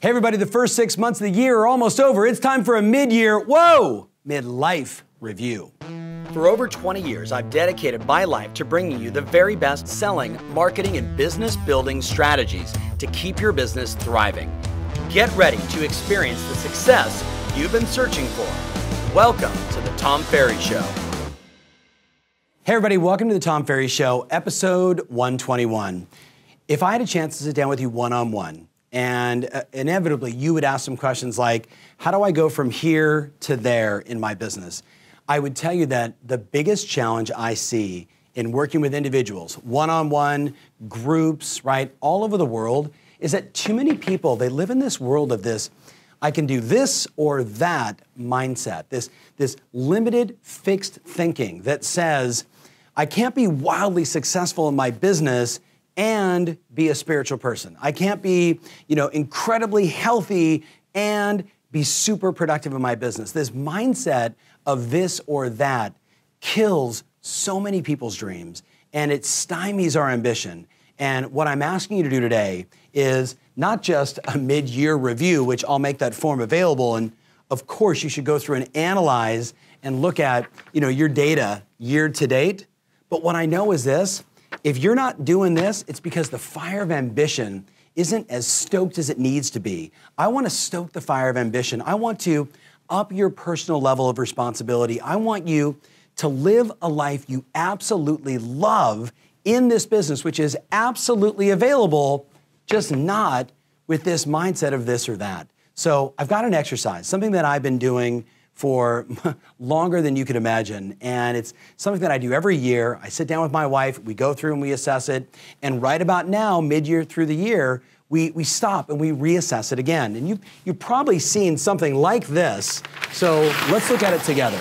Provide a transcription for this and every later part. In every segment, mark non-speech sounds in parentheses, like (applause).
Hey, everybody, the first six months of the year are almost over. It's time for a mid year, whoa, midlife review. For over 20 years, I've dedicated my life to bringing you the very best selling, marketing, and business building strategies to keep your business thriving. Get ready to experience the success you've been searching for. Welcome to The Tom Ferry Show. Hey, everybody, welcome to The Tom Ferry Show, episode 121. If I had a chance to sit down with you one on one, and uh, inevitably, you would ask some questions like, How do I go from here to there in my business? I would tell you that the biggest challenge I see in working with individuals, one on one, groups, right, all over the world, is that too many people, they live in this world of this, I can do this or that mindset, this, this limited fixed thinking that says, I can't be wildly successful in my business and be a spiritual person. I can't be, you know, incredibly healthy and be super productive in my business. This mindset of this or that kills so many people's dreams and it stymies our ambition. And what I'm asking you to do today is not just a mid year review, which I'll make that form available. And of course, you should go through and analyze and look at you know, your data year to date. But what I know is this if you're not doing this, it's because the fire of ambition isn't as stoked as it needs to be. I want to stoke the fire of ambition. I want to up your personal level of responsibility. I want you to live a life you absolutely love in this business, which is absolutely available, just not with this mindset of this or that. So I've got an exercise, something that I've been doing for (laughs) longer than you could imagine. And it's something that I do every year. I sit down with my wife, we go through and we assess it. And right about now, mid year through the year, we, we stop and we reassess it again. And you've, you've probably seen something like this. So let's look at it together.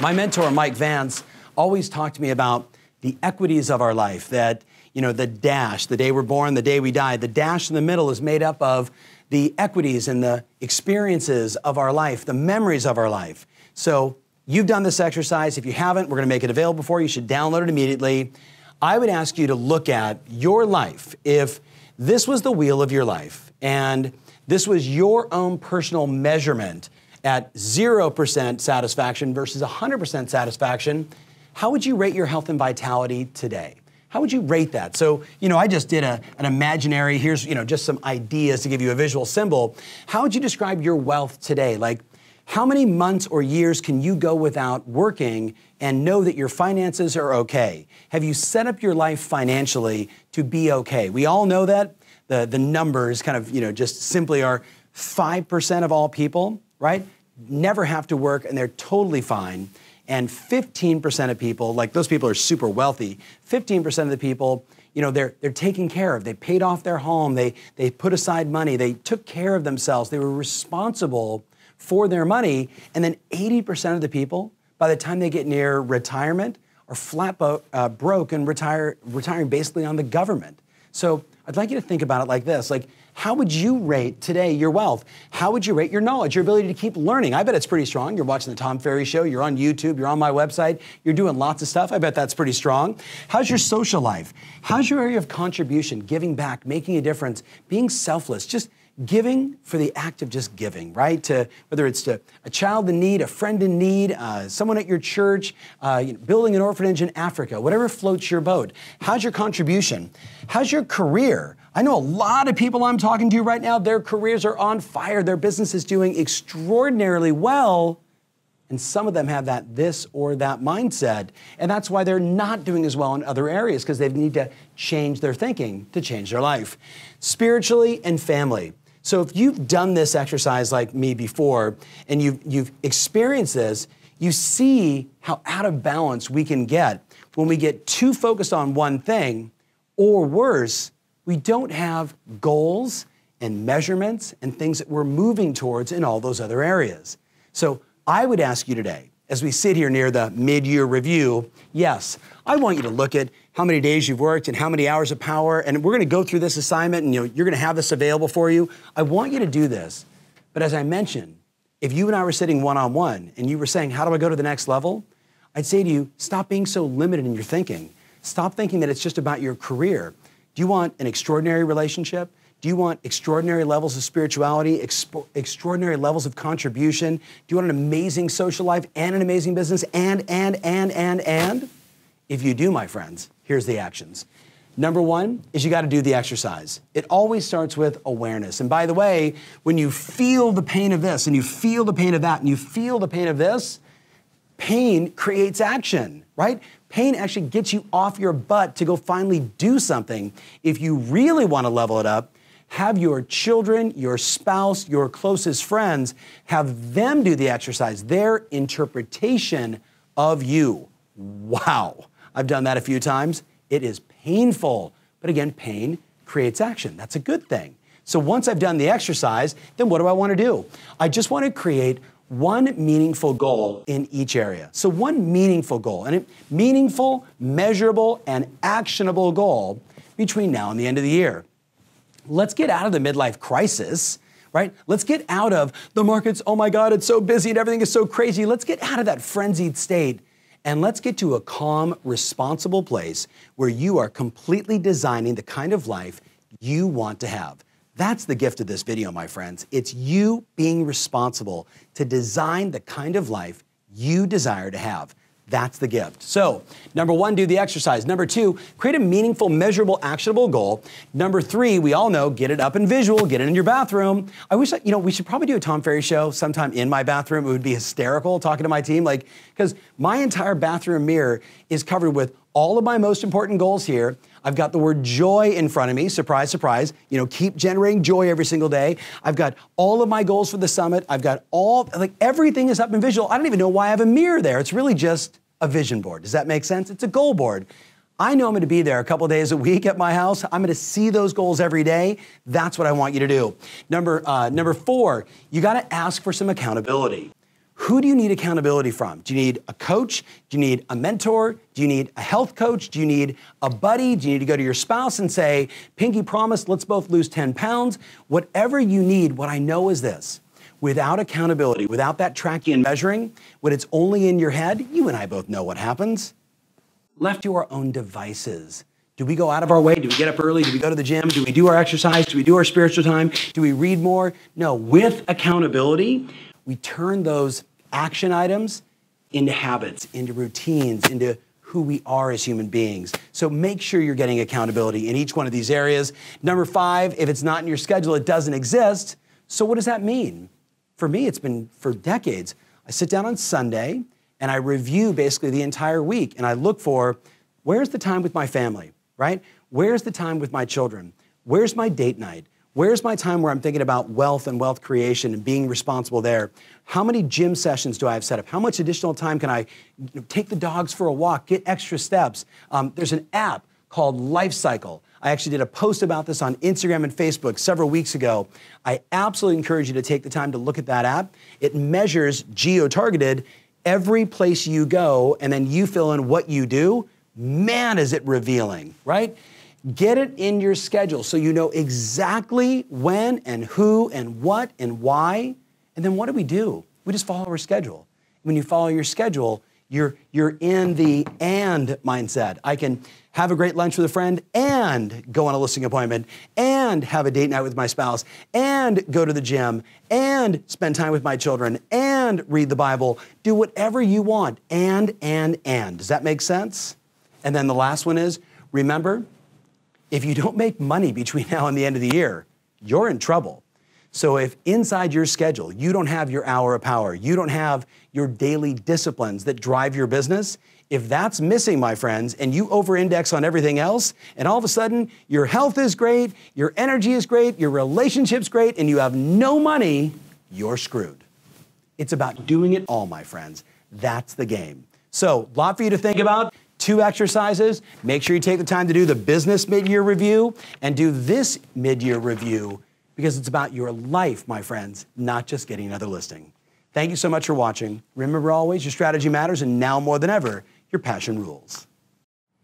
My mentor, Mike Vance, always talked to me about the equities of our life that, you know, the dash, the day we're born, the day we die, the dash in the middle is made up of the equities and the experiences of our life, the memories of our life. So you've done this exercise. If you haven't, we're going to make it available for you. You should download it immediately. I would ask you to look at your life. If this was the wheel of your life and this was your own personal measurement at 0% satisfaction versus 100% satisfaction, how would you rate your health and vitality today? How would you rate that? So, you know, I just did a, an imaginary, here's, you know, just some ideas to give you a visual symbol. How would you describe your wealth today? Like, how many months or years can you go without working and know that your finances are okay? Have you set up your life financially to be okay? We all know that. The, the numbers kind of, you know, just simply are 5% of all people, right? Never have to work and they're totally fine. And 15% of people, like those people are super wealthy, 15% of the people, you know, they're, they're taken care of. They paid off their home. They, they put aside money. They took care of themselves. They were responsible for their money. And then 80% of the people, by the time they get near retirement, are flat bo- uh, broke and retire, retiring basically on the government. So I'd like you to think about it like this. Like, how would you rate today your wealth? How would you rate your knowledge, your ability to keep learning? I bet it's pretty strong. You're watching the Tom Ferry Show, you're on YouTube, you're on my website, you're doing lots of stuff. I bet that's pretty strong. How's your social life? How's your area of contribution, giving back, making a difference, being selfless? Just giving for the act of just giving, right? To whether it's to a child in need, a friend in need, uh, someone at your church, uh, you know, building an orphanage in Africa, whatever floats your boat. How's your contribution? How's your career? I know a lot of people I'm talking to right now, their careers are on fire, their business is doing extraordinarily well. And some of them have that this or that mindset. And that's why they're not doing as well in other areas because they need to change their thinking to change their life. Spiritually and family. So if you've done this exercise like me before and you've, you've experienced this, you see how out of balance we can get when we get too focused on one thing, or worse, we don't have goals and measurements and things that we're moving towards in all those other areas. So I would ask you today, as we sit here near the mid year review, yes, I want you to look at how many days you've worked and how many hours of power. And we're going to go through this assignment and you know, you're going to have this available for you. I want you to do this. But as I mentioned, if you and I were sitting one on one and you were saying, How do I go to the next level? I'd say to you, stop being so limited in your thinking. Stop thinking that it's just about your career. Do you want an extraordinary relationship? Do you want extraordinary levels of spirituality, expo- extraordinary levels of contribution? Do you want an amazing social life and an amazing business and, and, and, and, and? If you do, my friends, here's the actions. Number one is you got to do the exercise. It always starts with awareness. And by the way, when you feel the pain of this and you feel the pain of that and you feel the pain of this, pain creates action, right? Pain actually gets you off your butt to go finally do something. If you really want to level it up, have your children, your spouse, your closest friends, have them do the exercise, their interpretation of you. Wow. I've done that a few times. It is painful. But again, pain creates action. That's a good thing. So once I've done the exercise, then what do I want to do? I just want to create one meaningful goal in each area. So one meaningful goal, and a meaningful, measurable, and actionable goal between now and the end of the year. Let's get out of the midlife crisis right? Let's get out of the markets, oh my God, it's so busy and everything is so crazy. Let's get out of that frenzied state and let's get to a calm, responsible place where you are completely designing the kind of life you want to have. That's the gift of this video, my friends. It's you being responsible to design the kind of life you desire to have. That's the gift. So, number one, do the exercise. Number two, create a meaningful, measurable, actionable goal. Number three, we all know, get it up in visual, get it in your bathroom. I wish, I, you know, we should probably do a Tom Ferry show sometime in my bathroom. It would be hysterical talking to my team, like, because my entire bathroom mirror is covered with all of my most important goals here. I've got the word joy in front of me. Surprise, surprise. You know, keep generating joy every single day. I've got all of my goals for the summit. I've got all, like, everything is up in visual. I don't even know why I have a mirror there. It's really just a vision board. Does that make sense? It's a goal board. I know I'm going to be there a couple days a week at my house. I'm going to see those goals every day. That's what I want you to do. Number uh, number four, you got to ask for some accountability. Who do you need accountability from? Do you need a coach? Do you need a mentor? Do you need a health coach? Do you need a buddy? Do you need to go to your spouse and say, Pinky promise, let's both lose 10 pounds? Whatever you need, what I know is this without accountability, without that tracking and measuring, when it's only in your head, you and I both know what happens. Left to our own devices. Do we go out of our way? Do we get up early? Do we go to the gym? Do we do our exercise? Do we do our spiritual time? Do we read more? No, with accountability, we turn those action items into habits, into routines, into who we are as human beings. So make sure you're getting accountability in each one of these areas. Number five, if it's not in your schedule, it doesn't exist. So what does that mean? For me, it's been for decades. I sit down on Sunday and I review basically the entire week and I look for where's the time with my family, right? Where's the time with my children? Where's my date night? Where's my time where I'm thinking about wealth and wealth creation and being responsible there? How many gym sessions do I have set up? How much additional time can I take the dogs for a walk, get extra steps? Um, there's an app called Life Cycle. I actually did a post about this on Instagram and Facebook several weeks ago. I absolutely encourage you to take the time to look at that app. It measures geo targeted every place you go, and then you fill in what you do. Man, is it revealing, right? Get it in your schedule so you know exactly when and who and what and why. And then what do we do? We just follow our schedule. When you follow your schedule, you're, you're in the and mindset. I can have a great lunch with a friend and go on a listing appointment and have a date night with my spouse and go to the gym and spend time with my children and read the Bible. Do whatever you want. And, and, and. Does that make sense? And then the last one is remember, if you don't make money between (laughs) now and the end of the year, you're in trouble. So if inside your schedule, you don't have your hour of power, you don't have your daily disciplines that drive your business, if that's missing, my friends, and you over index on everything else, and all of a sudden your health is great, your energy is great, your relationship's great, and you have no money, you're screwed. It's about doing it all, my friends. That's the game. So, a lot for you to think about. Two exercises. Make sure you take the time to do the business mid year review and do this mid year review because it's about your life, my friends, not just getting another listing. Thank you so much for watching. Remember always, your strategy matters, and now more than ever, your passion rules.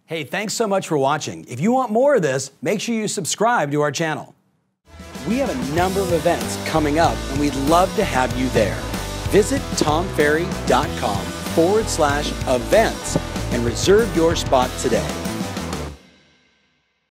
Hey, thanks so much for watching. If you want more of this, make sure you subscribe to our channel. We have a number of events coming up, and we'd love to have you there. Visit tomferry.com forward slash events and reserve your spot today.